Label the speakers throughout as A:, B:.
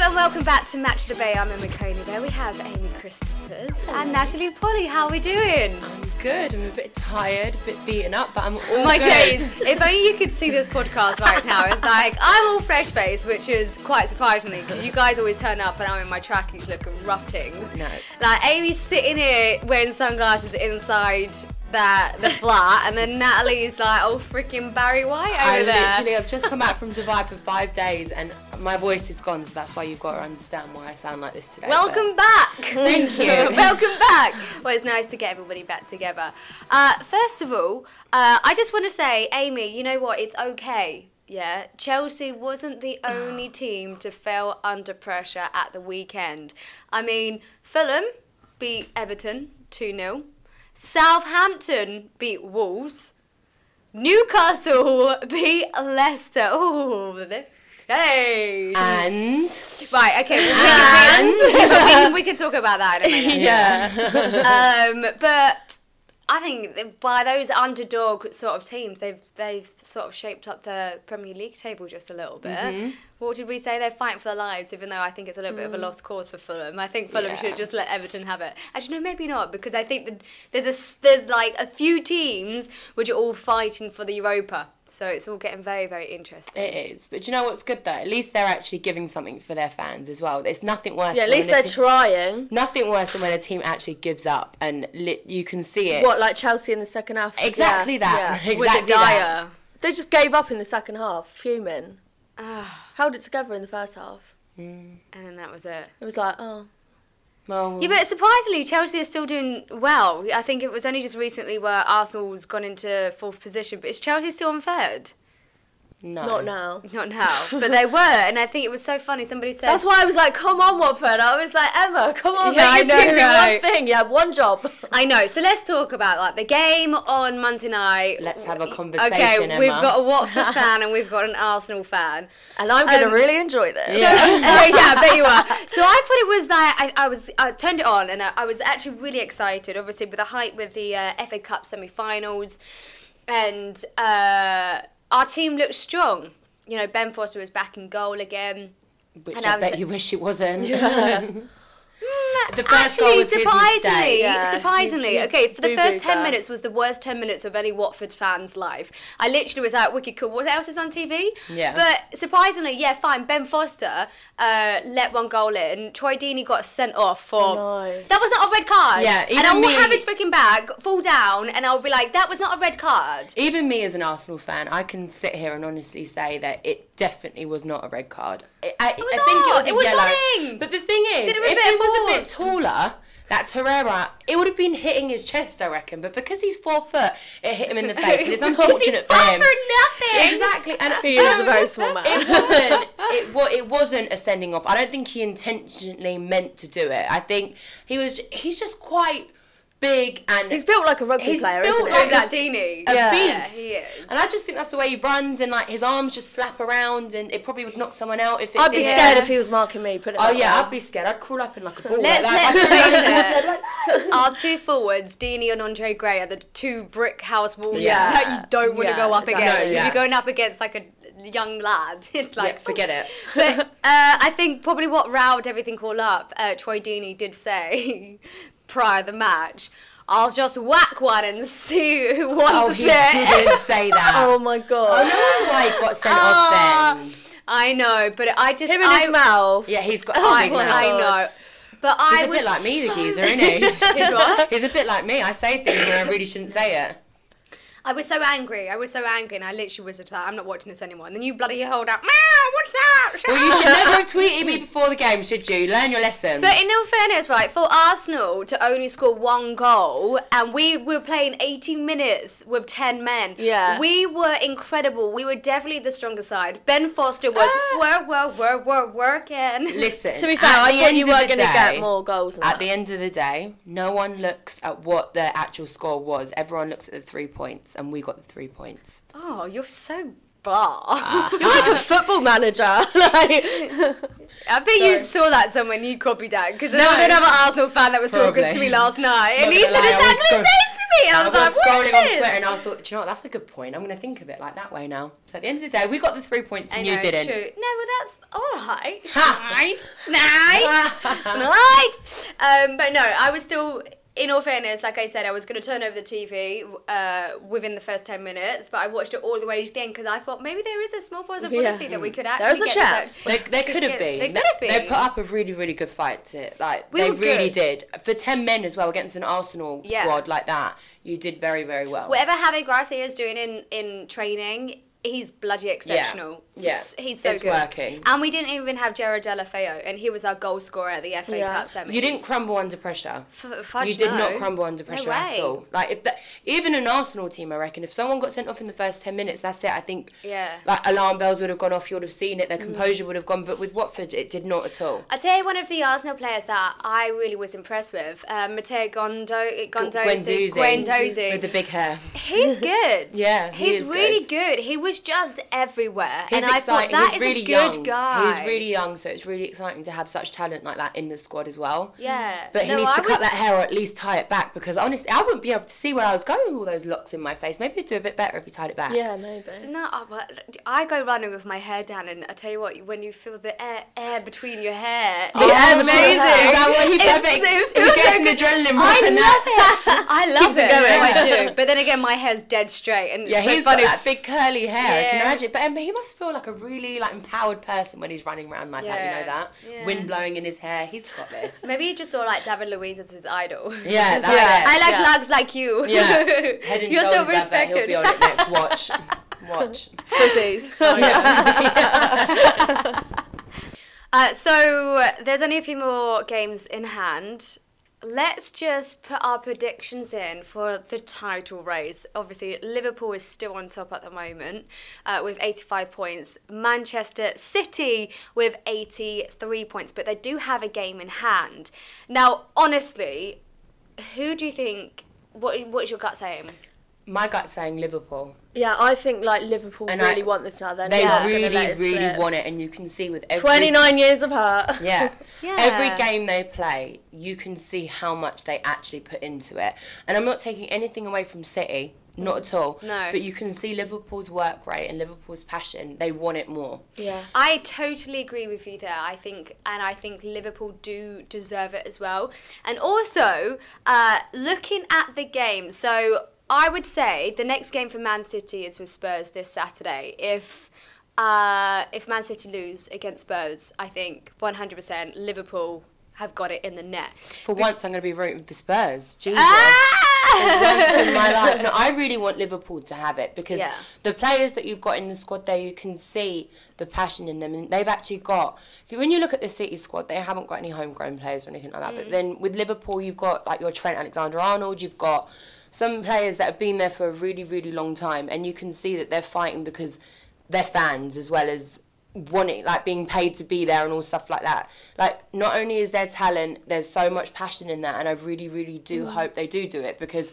A: Hello and welcome back to Match the Bay. I'm Emma Coney. There we have Amy Christophers and Natalie Polly. How are we doing?
B: I'm good. I'm a bit tired, a bit beaten up, but I'm all
A: My
B: good.
A: days. If only you could see this podcast right now. It's like I'm all fresh faced, which is quite surprising because you guys always turn up and I'm in my trackies looking rough things.
B: No.
A: Like Amy's sitting here wearing sunglasses inside that the flat, and then Natalie's like, oh freaking Barry White over
B: I
A: there.
B: literally have just come back from Dubai for five days and my voice is gone, so that's why you've got to understand why I sound like this today.
A: Welcome back.
B: Thank you.
A: Welcome back. Well, it's nice to get everybody back together. Uh, first of all, uh, I just want to say, Amy, you know what? It's okay. Yeah, Chelsea wasn't the only team to fail under pressure at the weekend. I mean, Fulham beat Everton 2 0. Southampton beat Wolves. Newcastle beat Leicester. Oh, hey.
B: And
A: Right, okay, well, we, can, we, can, we can talk about that in a minute.
B: yeah.
A: Um, but I think by those underdog sort of teams, they've they've sort of shaped up the Premier League table just a little bit.
B: Mm-hmm.
A: What did we say? They're fighting for their lives, even though I think it's a little bit of a lost cause for Fulham. I think Fulham
B: Mm. Yeah.
A: should just let Everton have it. Actually, no, maybe not, because I think that there's a there's like a few teams which are all fighting for the Europa. So it's all getting very very interesting.
B: It is. But do you know what's good though? At least they're actually giving something for their fans as well. There's nothing worse
C: Yeah, at least they're
B: team-
C: trying.
B: Nothing worse than when a team actually gives up and li- you can see it.
C: What, like Chelsea in the second half?
B: Exactly
C: Yeah,
B: that.
C: yeah.
A: Was it
B: Exactly that.
A: dire?
C: They just gave up in the second half, fuming.
A: Ah,
C: Held it together in the first half.
A: and then that was it.
C: It was like, oh.
B: Well,
A: Yeah, but surprisingly, Chelsea are still doing well. I think it was only just recently where Arsenal's gone into fourth position, but is Chelsea still on third?
B: No.
C: Not now.
A: Not now, but they were, and I think it was so funny. Somebody said,
C: That's why I was like, come on, Watford. I was like, Emma, come on,
A: Yeah,
C: make
A: I
C: your team
A: know,
C: do
A: right.
C: one thing. You have one job.
A: I know. So let's talk about like the game on Monday night.
B: Let's have a conversation,
A: Okay,
B: Emma.
A: we've got a Watford fan and we've got an Arsenal fan.
C: And I'm going to
A: Um,
C: really enjoy this.
A: yeah, I bet you are. So I thought it was like I, I was I turned it on and I, I was actually really excited. Obviously with the hype with the uh, FA Cup semi-finals, and uh, our team looked strong. You know, Ben Foster was back in goal again.
B: Which
A: And
B: I,
A: I was-
B: bet you wish it wasn't.
A: The
B: first goal was
A: surprisingly,
B: mistake.
C: Yeah,
A: surprisingly,
C: he- he
A: okay, for the
C: boo-booed
A: first ten
C: that.
A: minutes was the worst ten minutes of any Watford fans' life. I literally was like, wicked cool. What else is on TV?
B: Yeah.
A: But surprisingly, yeah, fine. Ben Foster uh, let one goal in. Troy Deeney got sent off for
C: know.
A: that was not a red card.
B: Yeah,
A: and I will
B: me-
A: have his freaking bag fall down, and I'll be like, that was not a red card.
B: Even me as an Arsenal fan, I can sit here and honestly say that it definitely was not a red card. I, I, I think it was a
A: It was
B: yellow.
A: running.
B: But the thing is, if
A: with a bit
B: it was a bit taller, that Torreira, it would have been hitting his chest, I reckon. But because he's four foot, it hit him in the face, and it's unfortunate for
A: Five
B: him.
A: for nothing.
B: Exactly, and
C: He
B: you
C: is a very small man.
B: It wasn't. It It wasn't a sending off. I don't think he intentionally meant to do it. I think he was. He's just quite big and
C: He's built like a rugby
B: He's
C: player,
B: built
C: isn't he?
B: like
A: Is that Deeney?
B: a
C: Yeah.
B: beast.
A: Yeah, he is.
B: And I just think that's the way he runs, and like his arms just flap around, and it probably would knock someone out if it.
C: I'd be
B: did.
C: scared if he was marking me. Put it
B: Oh yeah,
C: way.
B: I'd be scared. I'd crawl up in like a ball.
A: Let's,
B: like
A: let's face it. Our two forwards, Deeney and Andre Gray, are the two brick house walls
C: Yeah.
A: that you don't want to go up
C: exactly.
A: against.
B: No,
A: If you're going up against like a young lad, it's like
B: Yeah, forget it.
A: But uh, I think probably what riled everything all up, uh, Troy Deeney did say prior to the match, I'll just whack one and see who wants
B: Oh, he
A: it.
B: didn't say that.
C: Oh my god.
B: I know why he got sent
A: Ah,
B: off then.
A: I know, but I just
C: Him and
A: I,
C: his mouth.
B: Yeah, he's got
A: Oh,
B: a big mouth.
A: I know, but I
B: He's a
A: was
B: bit like me, the
A: so-
B: geezer, isn't he?
A: He's what?
B: He's a bit like me. I say things when I really shouldn't say it.
A: I was so angry. I was so angry, and I literally was just like, "I'm not watching this anymore." And then you bloody hold up, "Meow, what's that?" Shut
B: Well, you should never have tweeted me before the game, should you? Learn your lesson.
A: But in all fairness, right, for Arsenal to only score one goal, and we were playing 80 minutes with 10 men,
C: Yeah.
A: we were incredible. We were definitely the stronger side. Ben Foster was, were, were, were, were working.
B: Listen.
C: To be fair,
B: at
C: I
B: the
C: thought
B: end
C: you were going to get more goals. Than
B: At
C: that.
B: the end of the day, no one looks at what the actual score was. Everyone looks at the three points, and we got the three points.
A: Oh, you're so blah.
B: Ah.
C: You're like a football manager. like,
A: I bet you saw that somewhere and you copied that because there
B: No.
A: was another Arsenal fan that was talking to me last night and he said
B: lie,
A: exactly the same to me. I
B: I
A: was,
B: was
A: like,
B: scrolling on? Twitter and I thought, "Do you know what? That's a good point. I'm going to think of it like that way now. So at the end of the day, we got the three points and
A: know,
B: you didn't.
A: True. No, well that's all right. Right. Night. Right. Um, but no, I was still. In all fairness, like I said, I was going to turn over the TV uh, within the first ten minutes, but I watched it all the way to the end because I thought maybe there is a small possibility
C: Yeah.
A: that we could
C: There's
A: actually
C: a
A: get
C: chance.
A: this.
B: There, there could have been.
A: they could have
B: They put up a really, really good fight. To, like
A: We
B: they really
A: good.
B: did for ten men as well against an Arsenal
A: Yeah.
B: squad like that. You did very, very well.
A: Whatever Javi Gracia is doing in, in training, he's bloody exceptional.
B: Yeah.
A: S- He's so
B: It's
A: good.
B: working.
A: And we didn't even have Gerard Deulofeu, and he was our goal scorer at the FA
C: Yeah.
A: Cup semi.
B: You didn't crumble under pressure.
A: F- fudge
B: you did
A: no.
B: not crumble under pressure
A: no
B: at all. Like if that, even an Arsenal team, I reckon, if someone got sent off in the first ten minutes, that's it. I think
A: Yeah.
B: like alarm bells would have gone off. You would have seen it.
A: Mm.
B: Their composure would have gone. But with Watford, it did not at all.
A: I'd say one of the Arsenal players that I really was impressed with, uh, Matteo Gondo, Gondozi,
B: Guendouzi
A: Guendouzi.
B: with the big hair.
A: He's good.
B: Yeah, he
A: he's really
B: good.
A: good. He was just everywhere,
B: He's
A: and I thought that
B: He's
A: is
B: really
A: a good
B: young.
A: guy.
B: He's really young, so it's really exciting to have such talent like that in the squad as well.
A: yeah.
B: But he
A: No,
B: needs
A: I
B: to cut
A: was-
B: that hair or at least tie it back because honestly, I wouldn't be able to see where I was going with all those locks in my face. Maybe it'd do a bit better if he tied it back.
C: yeah, maybe.
A: No, I- but I go running with my hair down, and I tell you what, when you feel the air, air between your hair,
B: The
A: it's
B: air
A: amazing.
B: hair. Is that what he perfect-
A: so-
B: he
A: it feels
B: gets
A: so
B: an adrenaline
A: I
B: rush and
A: love it. I love
C: Keeps it
A: it.
C: going.
A: I do. But then again, my hair's dead straight, and
B: Yeah,
A: so
B: he's
A: funny.
B: got that big curly hair. I can imagine. But um, he must feel like a really like empowered person when he's running around like that. You know that
A: Yeah.
B: wind blowing in his hair. He's got this.
A: Maybe he just saw like David Luiz as his idol.
B: Yeah, that's
C: Yeah.
A: I like
C: Yeah.
A: lugs like you.
B: Yeah,
A: You're so.
B: I he'll
A: respected.
B: be on it next. Watch, watch.
C: Frizzies.
A: Uh, so there's only a few more games in hand. Let's just put our predictions in for the title race. Obviously, Liverpool is still on top at the moment uh, with 85 points. Manchester City with 83 points, but they do have a game in hand. Now, honestly, who do you think? What What is your gut saying?
B: My gut's saying Liverpool.
C: yeah, I think like Liverpool
B: And
C: really
B: I-
C: want this now. They're
B: They
C: not gonna
B: really,
C: let it
B: really
C: slip.
B: want it, and you can see with every
C: 29 years of hurt.
B: Yeah.
A: Yeah.
B: Every game they play, you can see how much they actually put into it. And I'm not taking anything away from City, not at all.
A: No.
B: But you can see Liverpool's work rate and Liverpool's passion. They want it more.
C: Yeah.
A: I totally agree with you there. I think, and I think Liverpool do deserve it as well. And also, uh, looking at the game, so I would say the next game for Man City is with Spurs this Saturday. If uh, if Man City lose against Spurs, I think 100% Liverpool have got it in the net.
B: For once, I'm going to be rooting for Spurs. Jesus.
A: Ah!
B: Once in my life. No, I really want Liverpool to have it because
A: Yeah.
B: the players that you've got in the squad there, you can see the passion in them, and they've actually got. When you look at the City squad, they haven't got any homegrown players or anything like that.
A: Mm.
B: But then with Liverpool, you've got like your Trent Alexander-Arnold, you've got some players that have been there for a really, really long time, and you can see that they're fighting because they're fans as well as wanting like being paid to be there and all stuff like that like not only is there talent there's so much passion in that and i really really do
A: Mm.
B: hope they do do it because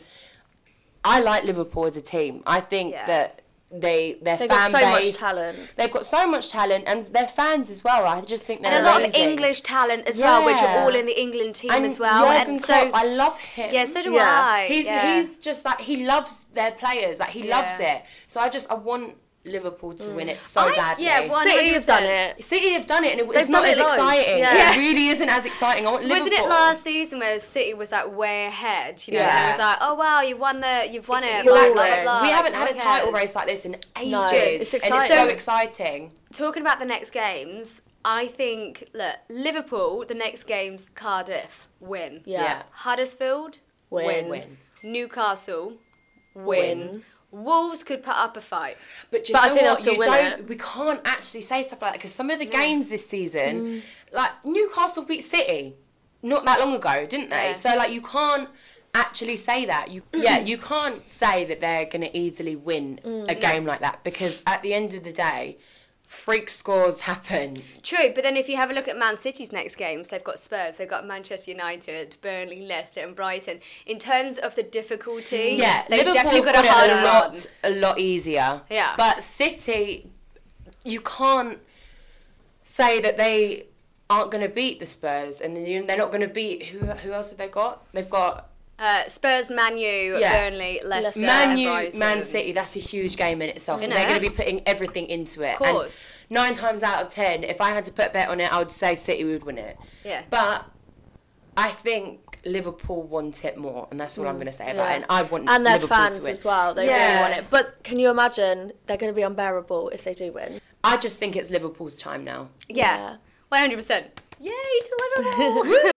B: i like liverpool as a team i think
A: Yeah.
B: that they their
C: They've
B: fan
C: got so much
B: base
C: talent.
B: they've got so much talent and their fans as well i just think they're
A: and a lot of. English talent as well, which are all in the England team
B: and
A: as well.
B: Jurgen
A: and so,
B: Klopp, i love him
A: yeah, so do
C: Yeah.
A: I.
B: He's
A: yeah.
B: he's just like he loves their players, like he loves
A: Yeah.
B: it. So I just I want Liverpool to win mm. it so
A: I-
B: badly.
A: yeah, one-
C: City have done it.
B: City have done it, and it, it's not as exciting.
C: Yeah.
B: It really isn't as exciting. I want
A: Wasn't
B: Liverpool.
A: it last season where City was like way ahead? You know,
B: Yeah.
A: and it was like, oh wow, you won the, you've won it.
B: Exactly.
A: Blah, blah, blah.
B: We haven't had a title race like this in ages,
C: No, it's
B: and it's so
C: exciting.
B: exciting.
A: talking about the next games, I think look Liverpool. The next games Cardiff win.
C: Yeah.
B: Yeah.
A: Huddersfield
C: Win.
B: Win.
A: Newcastle win.
C: Win.
A: Wolves could put up a fight.
B: But do you
C: But I
B: know
C: think they'll
B: what? You don't.
C: it.
B: We can't actually say stuff like that because some of the games this season, mm. like Newcastle beat City, not that long ago, didn't they?
A: Yeah.
B: So like you can't actually say that. You yeah, you can't say that they're gonna easily win a mm, game like that because at the end of the day, freak scores happen.
A: True, but then if you have a look at Man City's next games, they've got Spurs, they've got Manchester United, Burnley, Leicester, and Brighton. In terms of the difficulty,
B: Yeah,
A: they've
B: Liverpool
A: definitely got a harder
B: a
A: run.
B: lot, a lot easier.
A: Yeah.
B: But City, you can't say that they aren't going to beat the Spurs, and they're not going to beat who? Who else have they got? They've got
A: Uh, Spurs, Manu, U,
B: Yeah.
A: Burnley, Leicester,
B: Man
A: and
B: U,
A: Brighton.
B: Man City. That's a huge game in itself. So
A: Isn't
B: they're going to be putting everything into it.
A: Of course.
B: And nine times out of ten, if I had to put a bet on it, I would say City would win it.
A: Yeah.
B: But I think Liverpool want it more, and that's all I'm going to say about
C: Yeah.
B: it. And I want
C: And their
B: Liverpool
C: fans
B: to win.
C: as well. They
B: Yeah.
C: really want it. But can you imagine they're going to be unbearable if they do win?
B: I just think it's Liverpool's time now.
A: Yeah, 100%. Yay to Liverpool!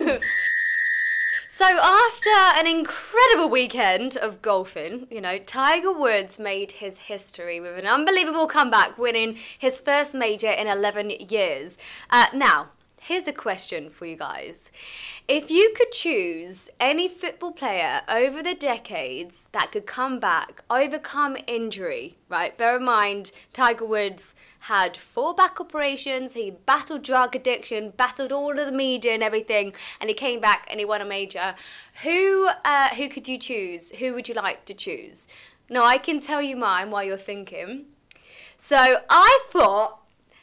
A: So after an incredible weekend of golfing, you know, Tiger Woods made his history with an unbelievable comeback, winning his first major in 11 years. Uh, now, here's a question for you guys. If you could choose any football player over the decades that could come back, overcome injury, right? Bear in mind, Tiger Woods had four back operations. He battled drug addiction, battled all of the media and everything, and he came back and he won a major. Who, uh, who could you choose? Who would you like to choose? Now I can tell you mine while you're thinking. So I thought.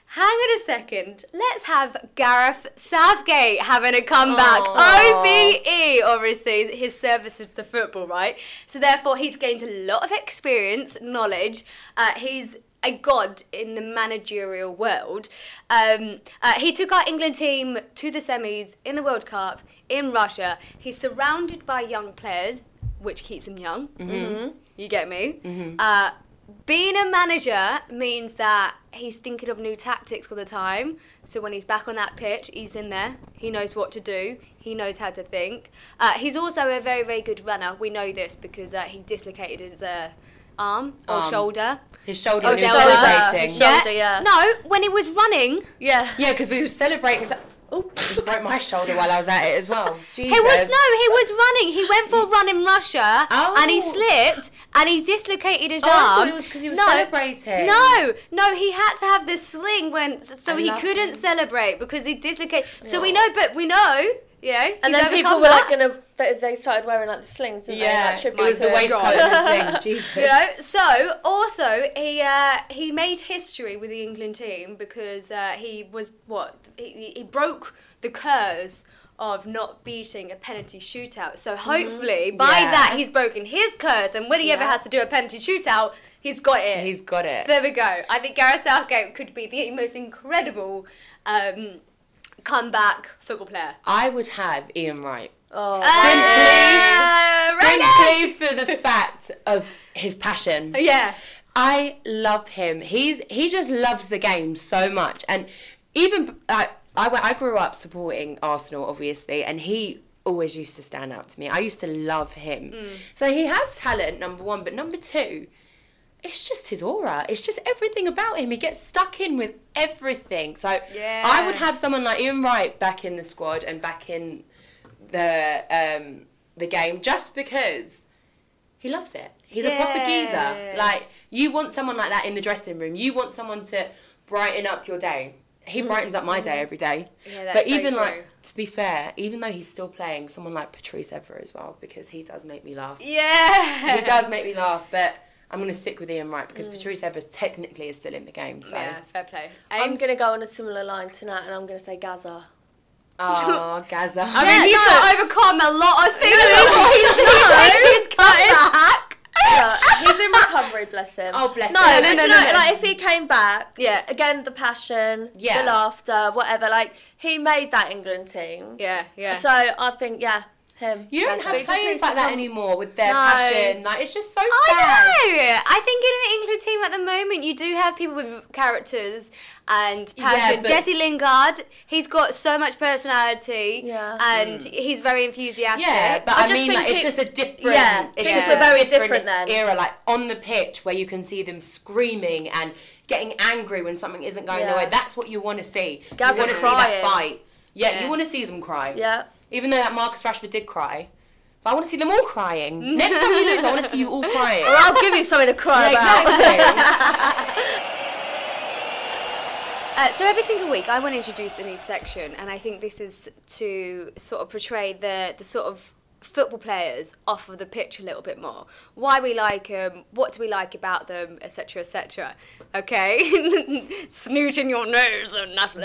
A: Hang on a second. Let's have Gareth Southgate having a comeback. OBE, obviously, his services to football, right? So therefore, he's gained a lot of experience, knowledge. Uh, he's a god in the managerial world. Um, uh, he took our England team to the semis in the World Cup in Russia. He's surrounded by young players, which keeps him young. Mm-hmm. You get me? Uh, being a manager means that he's thinking of new tactics all the time. So when he's back on that pitch, he's in there. He knows what to do. He knows how to think. Uh, he's also a very, very good runner. We know this because uh, he dislocated his uh, arm or
B: Arm.
A: shoulder.
B: His shoulder
C: Oh,
B: was
C: shoulder.
B: celebrating.
C: His shoulder. yeah.
A: No, when he was running,
C: Yeah.
B: Yeah, because we were celebrating. So, oh, just broke my shoulder while I was at it as well. Jesus.
A: He was no, he was running. He went for a run in Russia,
B: Oh.
A: and he oh. slipped, and he dislocated his
B: Oh, I thought
A: arm.
B: it was 'cause he was
A: no,
B: celebrating.
A: No, no, he had to have this sling when, so
B: I
A: he couldn't
B: him.
A: celebrate because he dislocated. So we know, but we know, you know,
C: And then people
A: overcome
C: were like gonna, they, they started wearing like the slings, didn't
B: Yeah,
C: they?
B: it was the waistcoat and the sling. Jesus.
A: You know, so also he uh, he made history with the England team because uh, he was what he, he broke the curse of not beating a penalty shootout. So hopefully by
B: Mm-hmm. Yeah.
A: that he's broken his curse, and when he ever has to do a penalty shootout, he's got it.
B: He's got it.
A: There we go. I think Gareth Southgate could be the most incredible um, comeback football player.
B: I would have Ian Wright.
C: Oh,
A: Simply
B: Simply for the fact of his passion.
A: Yeah.
B: I love him. He's he just loves the game so much, and even I I, I grew up supporting Arsenal, obviously, and he always used to stand out to me. I used to love him. Mm. So he has talent, number one, but number two, it's just his aura. It's just everything about him. He gets stuck in with everything. So yeah. I would have someone like Ian Wright back in the squad and back in the um, the game just because he loves it. He's a proper geezer. Like you want someone like that in the dressing room. You want someone to brighten up your day. He brightens up my day every day.
A: Yeah, that's
B: but
A: so
B: even
A: true.
B: like to be fair, even though he's still playing, someone like Patrice Evra as well because he does make me laugh.
A: Yeah.
B: He does make me laugh, but I'm gonna stick with Ian Wright because mm. Patrice Evra technically is still in the game. So
A: Yeah, fair play.
C: I'm
A: Ames?
C: going to go on a similar line tonight and I'm going to say Gaza.
B: oh Gaza.
A: I mean, he's got overcome a lot of things before he's he's his comeback.
C: Yeah, he's in recovery, bless him.
B: Oh, bless
C: no,
B: him.
C: No,
A: No, no, no, no.
C: Like, if he came back,
A: Yeah.
C: again, the passion,
B: Yeah.
C: the laughter, whatever, like, he made that England team.
A: Yeah, yeah.
C: So I think, yeah, him.
B: you don't have
C: it. He just
B: players like
C: to
B: that anymore with their
C: No.
B: passion. Like it's just so sad.
A: I know. I think in the England team at the moment, you do have people with characters and
B: Yeah,
A: passion.
B: but-
A: Jesse Lingard, he's got so much personality,
C: Yeah.
A: and hmm. he's very enthusiastic.
B: Yeah, but
C: I
B: I, mean, like, it's
C: it-
B: just a different.
C: Yeah,
B: it's
C: things
B: just
C: were
B: a
C: very different then.
B: Era, like on the pitch, where you can see them screaming and getting angry when something isn't going
C: Yeah.
B: their way. That's what you want to see.
C: Gaza
B: you want to see that fight. Yeah,
A: Yeah.
B: you want to see them cry.
C: Yeah.
B: Even though that Marcus Rashford did cry, but I want to see them all crying. Next time you lose, I want to see you all crying.
C: Or I'll give you something to cry
B: Yeah,
C: about.
B: exactly.
A: Uh, so every single week, I want to introduce a new section, and I think this is to sort of portray the the sort of football players off of the pitch a little bit more. Why we like them, what do we like about them, etc., etc. Okay, snoot in your nose and nothing.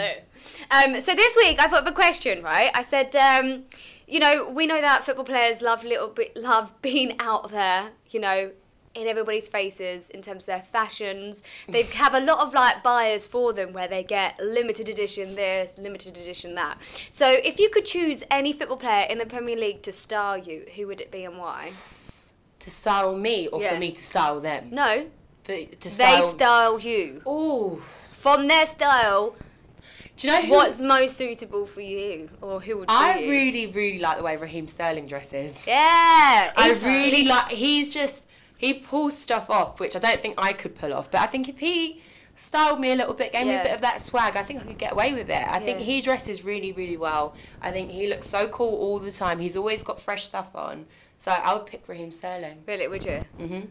A: Um, so this week, I thought of a question. Right, I said. Um, you know, we know that football players love little bit love being out there, you know, in everybody's faces in terms of their fashions. They have a lot of like buyers for them where they get limited edition this, limited edition that. So if you could choose any football player in the Premier League to style you, who would it be and why?
B: to style me or
A: Yeah.
B: for me to style them?
A: No,
B: For, to
A: they
B: style.
A: style you.
B: Ooh.
A: From their style,
B: Do you know who?
A: what's most suitable for you or who would
B: I
A: you?
B: really, really like the way Raheem Sterling dresses.
A: Yeah,
B: I really like. He's just he pulls stuff off, which I don't think I could pull off. But I think if he styled me a little bit, gave me a bit of that swag, I think I could get away with it. I think he dresses really, really well. I think he looks so cool all the time. He's always got fresh stuff on. So I would pick Raheem Sterling.
A: Really, would you?
B: Mhm.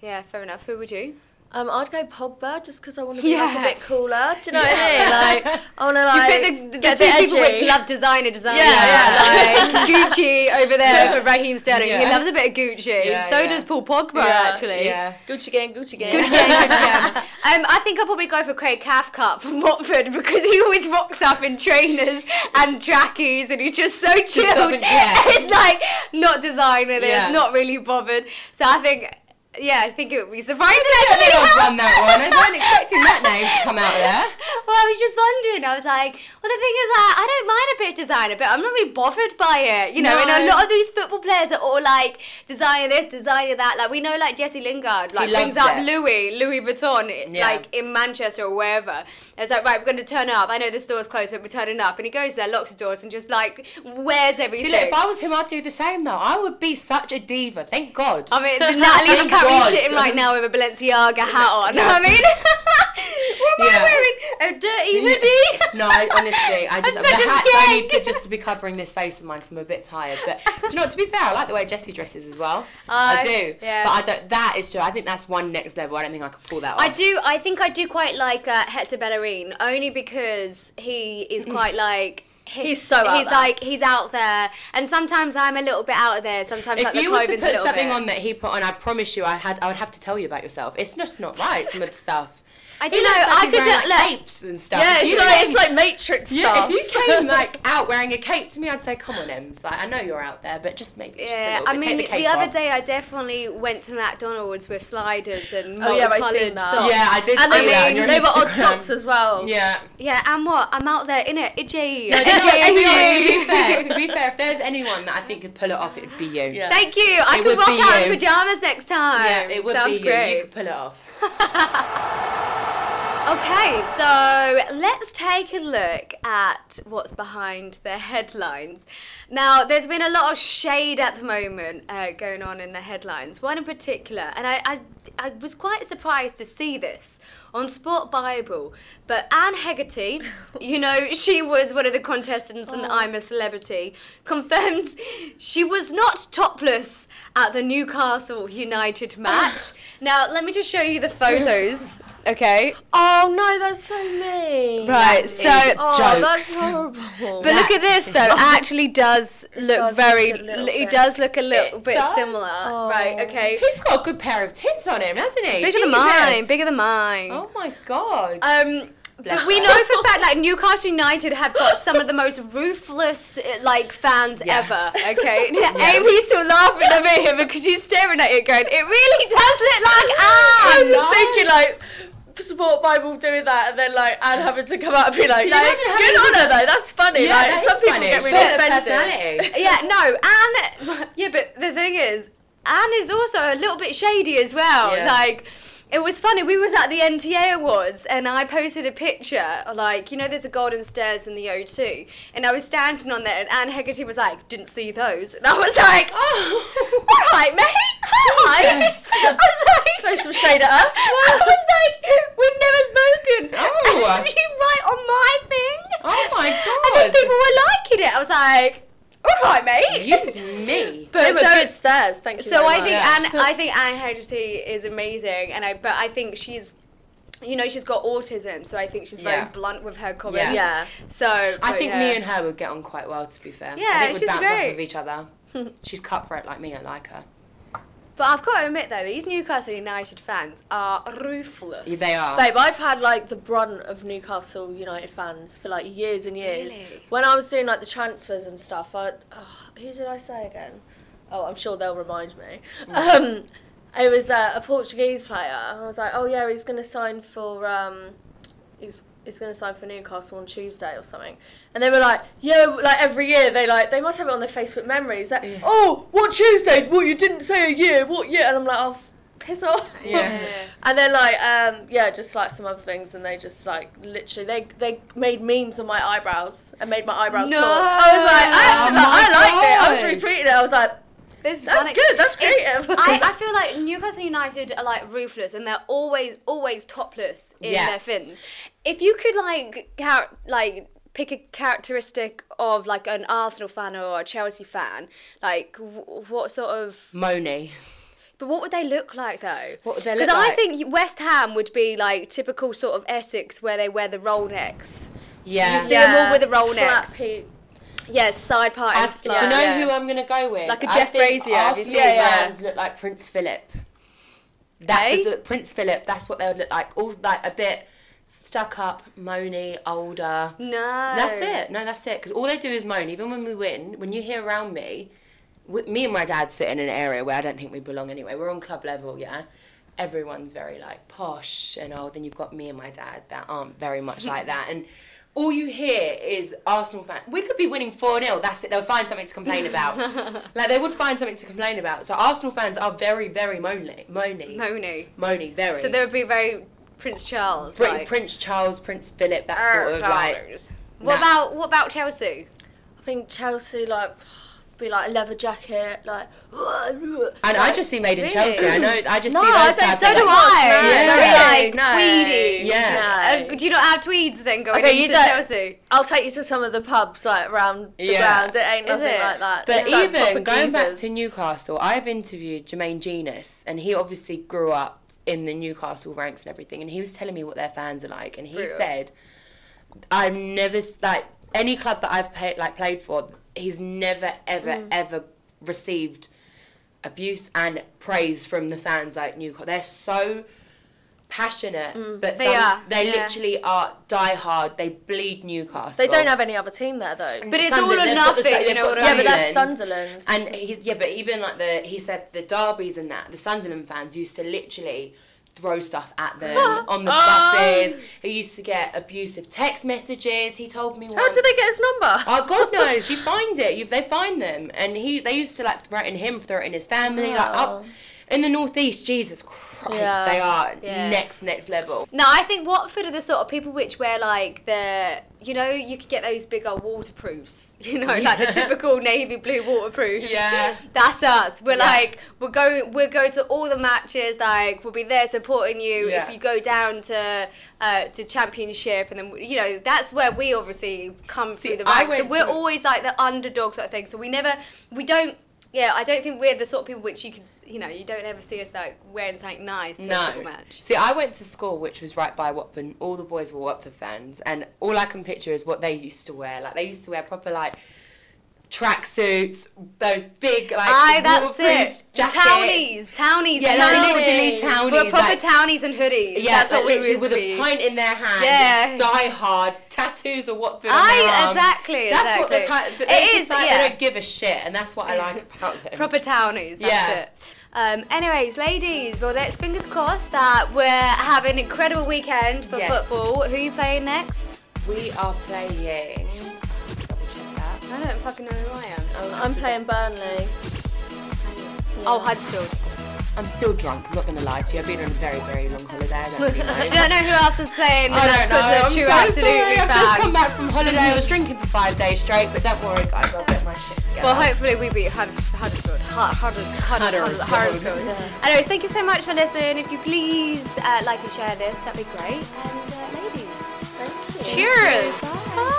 A: Yeah, fair enough. Who would you?
C: Um, I'd go Pogba just because I want to be like
A: Yeah.
C: a bit cooler. Do you know what I mean? Like, I want to like
A: you pick the, the two people
C: edgy.
A: which love designer designer.
C: Yeah, yeah.
A: like Gucci over there
B: Yeah.
A: for Raheem Sterling. He loves a bit of Gucci.
B: Yeah,
A: so
B: yeah.
A: does Paul Pogba
C: Yeah,
A: actually.
B: Yeah.
C: Gucci gang, Gucci gang.
A: Good game, good game. Um, I think I'll probably go for Craig Cathcart from Watford because he always rocks up in trainers and trackies and he's just so chilled. it's like not designer,
B: Yeah.
A: it's not really bothered. So I think, yeah, I think it would be surprising.
B: I I've
A: how-
B: done that one. I wasn't expecting that name to come out there.
A: well, I was just wondering. I was like, well, the thing is, like, I don't mind a bit of designer, but I'm not really bothered by it. You know, and a lot of these football players are all like designer this, designer that. Like we know, like Jesse Lingard, like brings up
B: it.
A: Louis, Louis Vuitton,
B: Yeah.
A: like in Manchester or wherever. It's like, right, we're going to turn up. I know the store's closed, but we're turning up. And he goes there, locks the doors, and just like wears everything.
B: See, look, if I was him, I'd do the same though. I would be such a diva. Thank God.
A: I mean, Natalie's currently sitting right now with a Balenciaga hat on.
B: Yes.
A: I mean, what am
B: Yeah.
A: I wearing? A dirty hoodie?
B: No, I, honestly, I just
A: I'm
B: the
A: such a
B: hat's only
A: skank.
B: just to be covering this face of mine because I'm a bit tired. But do you know what? To be fair, I like the way Jessie dresses as well. I do.
A: yeah.
B: But I don't. That is just. I think that's one next level. I don't think I could pull that off.
A: I do. I think I do quite like uh, Hector Bellerin, only because he is quite like. he-
C: He's so out
A: He's
C: there.
A: like he's out there, and sometimes I'm a little bit out of there. Sometimes
B: If
A: like the
B: you were to put something
A: bit.
B: on that he put on, I promise you, I had. I would have to tell you about yourself. It's just not right. Some of the stuff.
A: I don't know.
B: like
A: I could
B: wearing,
A: do-
B: like,
A: look-
B: capes and stuff.
C: Yeah, it's
B: you
C: like it's like Matrix
B: yeah,
C: stuff.
B: if you came like out wearing a cape to me, I'd say, "Come on, Ems. Like I know you're out there, but just maybe just
A: Yeah,
B: little
A: I mean, the,
B: the,
A: other day I definitely went to McDonald's with sliders and
C: Oh, yeah, I seen that.
A: socks.
B: Yeah, I did
C: and
B: see on your
C: they were odd socks as well.
B: Yeah.
A: Yeah, and what? I'm out there in it, itchy.
B: No,
A: itchy,
B: to, be,
A: itchy.
B: to be fair, to be fair, if there's anyone that I think could pull it off, it'd be you.
C: Yeah.
A: Thank you. I
B: It
A: could rock out in pajamas next time.
B: Yeah, it would
A: Sounds
B: be you.
A: great.
B: You could pull it off.
A: Okay, so let's take a look at what's behind the headlines. Now, there's been a lot of shade at the moment uh, going on in the headlines, one in particular, and I, I, I was quite surprised to see this on Sport Bible. But Anne Hegarty, you know, she was one of the contestants in oh. I'm a Celebrity, confirms she was not topless at the Newcastle United match. now, let me just show you the photos, okay?
C: Oh no, that's so mean.
A: Right, so
C: Oh,
B: Jokes.
C: that's horrible.
A: but look at this though. Actually does look
C: does
A: very.
C: look
A: It
C: bit-
A: does look a little
B: It
A: bit
B: does?
A: similar. Right.
C: Oh.
A: Okay.
B: He's got a good pair of tits on him, hasn't he?
A: Bigger than mine. Bigger than mine.
B: Oh my god.
A: Um. But we know for a fact, like Newcastle United have got some of the most ruthless, uh, like fans
B: Yeah.
A: ever. Okay, Amy's still laughing over here because she's staring at it, going, "It really does look like
C: I'm just thinking like support Bible doing that and then like Anne having to come out and be like, like
B: imagine
C: good on her though, that's funny.
B: yeah,
C: like
B: that
C: some
B: is
C: people
B: funny.
C: get really offended.
A: yeah, no, Anne. Yeah, but the thing is, Anne is also a little bit shady as well.
B: Yeah.
A: Like, it was funny. We was at the NTA Awards, and I posted a picture. Like, you know, there's a golden stairs in the O2, and I was standing on there, and Anne Hegarty was like, "Didn't see those," and I was like, "Oh, all right, mate." Hi.
B: Yes.
A: I was like,
C: Throw some shade at us.
A: I was like, "We've never spoken."
B: Oh.
A: And you write on my thing.
B: Oh my god
A: And then people were liking it. I was like, "All right, mate."
B: Use me.
C: They
A: But
C: were
A: so,
C: good stairs, thank you.
A: so
C: very
A: I
C: much.
A: think Anne, I think Anne Hegarty is amazing, and I but I think she's, you know, she's got autism, so I think she's very
B: Yeah.
A: blunt with her comments.
B: Yeah.
C: Yeah.
A: So
B: I think
A: yeah.
B: me and her would get on quite well, to be fair.
A: Yeah,
B: I think we'd
A: she's
B: bounce
A: great.
B: off of each other. she's cutthroat like me. I like her.
A: But I've got to admit though, these Newcastle United fans are ruthless.
B: Yeah, they are.
C: Babe, I've had like the brunt of Newcastle United fans for like years and years.
A: Really?
C: When I was doing like the transfers and stuff, I oh, who did I say again? Oh, I'm sure they'll remind me. Um, it was uh, a Portuguese player. I was like, oh yeah, he's going to sign for um, he's he's going to sign for Newcastle on Tuesday or something. And they were like, yeah, like every year they like they must have it on their Facebook memories. Like, oh, what Tuesday? What you didn't say a year? What year? And I'm like, oh, piss off.
B: Yeah.
C: And then like um yeah, just like some other things, and they just like literally they they made memes on my eyebrows and made my eyebrows
A: No.
C: tall. I was like, I actually,
B: Oh
C: like, I
B: my
C: liked it. I was retweeting it. I was like,
A: It's
C: That's
A: funny.
C: good, that's creative.
A: I, I feel like Newcastle United are like ruthless, and they're always always topless in
B: Yeah.
A: their fins. If you could like char- like pick a characteristic of like an Arsenal fan or a Chelsea fan, like w- what sort of
B: Moni.
A: But what would they look like though?
B: What would they look Because
A: I
B: like?
A: think West Ham would be like typical sort of Essex where they wear the roll necks.
B: Yeah.
A: You see them all with the roll
C: flat
A: necks. Yes, side part
B: I,
A: and
B: do you know
A: yeah.
B: who I'm gonna go with?
A: Like a
B: I
A: Jeff Brazier, you
B: Arsenal
A: seen
B: look like Prince Philip. That's the- Prince Philip. That's what they would look like. All like a bit stuck up, moany, older.
A: No.
B: That's it. No, that's it. Because all they do is moan. Even when we win, when you hear around me, w- me and my dad sit in an area where I don't think we belong anyway. We're on club level, yeah. Everyone's very like posh, and oh, then you've got me and my dad that aren't very much like that, and. All you hear is Arsenal fans. We could be winning 4 0. That's it. They'll find something to complain about. like, they would find something to complain about. So, Arsenal fans are very, very moany. Moany.
A: Moni.
B: Moany, very.
A: So there would be very Prince Charles.
B: Prin-
A: like,
B: Prince Charles, Prince Philip, that
A: "Arr,
B: sort er, of like.
A: What
B: Nah.
A: about what about Chelsea?
C: I think Chelsea like be like a leather jacket, like.
B: And I just see Made in
A: Really?
B: Chelsea. I know. I just
C: No,
B: see
C: I
B: those
C: don't- so
B: of,
C: do
B: like-
C: I.
A: Why?
C: No,
A: Very like
C: no.
A: tweedy.
B: Yeah.
C: No.
A: Uh, do you not have tweeds then going
C: Okay,
A: into
C: you don't-
A: Chelsea?
C: I'll take you to some of the pubs like around the
B: Yeah.
C: ground. It ain't nothing
A: it?
C: like that.
B: But
C: It's
B: even
C: proper
B: going back to Newcastle, I've interviewed Jermaine Jenas, and he obviously grew up in the Newcastle ranks and everything, and he was telling me what their fans are like, and he
A: Brutal.
B: said, "I've never like any club that I've played like played for, he's never ever
A: Mm.
B: ever received abuse and praise from the fans like Newcastle. They're so." passionate,
C: Mm.
B: but
A: They
B: some,
A: are,
B: they
A: yeah.
B: literally are die hard. They bleed Newcastle.
C: They don't have any other team there though.
A: But it's all
B: Sunderland,
A: or
B: they've got the
A: nothing, you know what I
C: yeah, but that's
B: Sunderland.
C: Sunderland.
B: And he's yeah, but even like the he said the derbies and that the Sunderland fans used to literally throw stuff at them on the oh. buses. He used to get abusive text messages. He told me.
C: How
B: once.
C: did they get his number?
B: Oh God knows! You find it. You they find them, and he they used to like threaten him, threaten his family. Like up oh. in the northeast, Jesus Christ,
C: Yeah.
B: they are
A: Yeah.
B: next next level.
A: No, I think Watford are the sort of people which wear like the, you know, you could get those big old waterproofs, you know, like the typical navy blue waterproofs.
B: Yeah.
A: That's us. We're
B: Yeah.
A: like, we're going, we're going to all the matches. Like, we'll be there supporting you
B: Yeah.
A: if you go down to uh, to championship, and then you know that's where we obviously come through the ranks. So we're
B: to-
A: always like the underdog sort of thing. So we never, we don't. Yeah, I don't think we're the sort of people which you could, you know, you don't ever see us like wearing something nice to a
B: No.
A: football match.
B: See, I went to school which was right by Watford. All the boys were Watford fans, and all I can picture is what they used to wear. Like they used to wear proper like tracksuits, those big like
A: Aye, that's it.
B: jackets.
A: Townies, townies,
B: Yeah, like literally townies,
A: We're proper
B: like-
A: townies and hoodies.
B: Yeah,
A: that's what
B: literally
A: used
B: with
A: to
B: a
A: be.
B: pint in their hand.
A: Yeah.
B: die hard tattoos or what?
A: Aye, exactly,
B: That's what the
A: exactly.
B: but
A: It is,
B: like,
A: yeah.
B: They don't give a shit, and that's what I like about them.
A: Proper townies. That's
B: Yeah.
A: it. Um, anyways, ladies, well, let's fingers crossed that we're having an incredible weekend for
B: Yes.
A: football. Who are you playing next?
B: We are playing. Double check that.
A: I don't fucking know who I am.
C: I'm playing Burnley.
A: Oh, Huddersfield.
B: I'm still drunk. I'm not gonna lie to you. I've been on a very, very long holiday. I don't really know.
A: you don't know who else is playing.
B: I don't know. I'm so
A: absolutely
B: sorry. I've just come back from holiday. I was drinking for five days straight, but don't worry, guys. I'll get my shit together.
A: Well, hopefully we beat Hud- Huddersfield. Hud- Hudders- Hudders-
B: Huddersfield.
A: Huddersfield. Anyways, thank you so much for listening. If you please uh, like and share this, that'd be great. And uh, ladies, thank you. Cheers. Bye.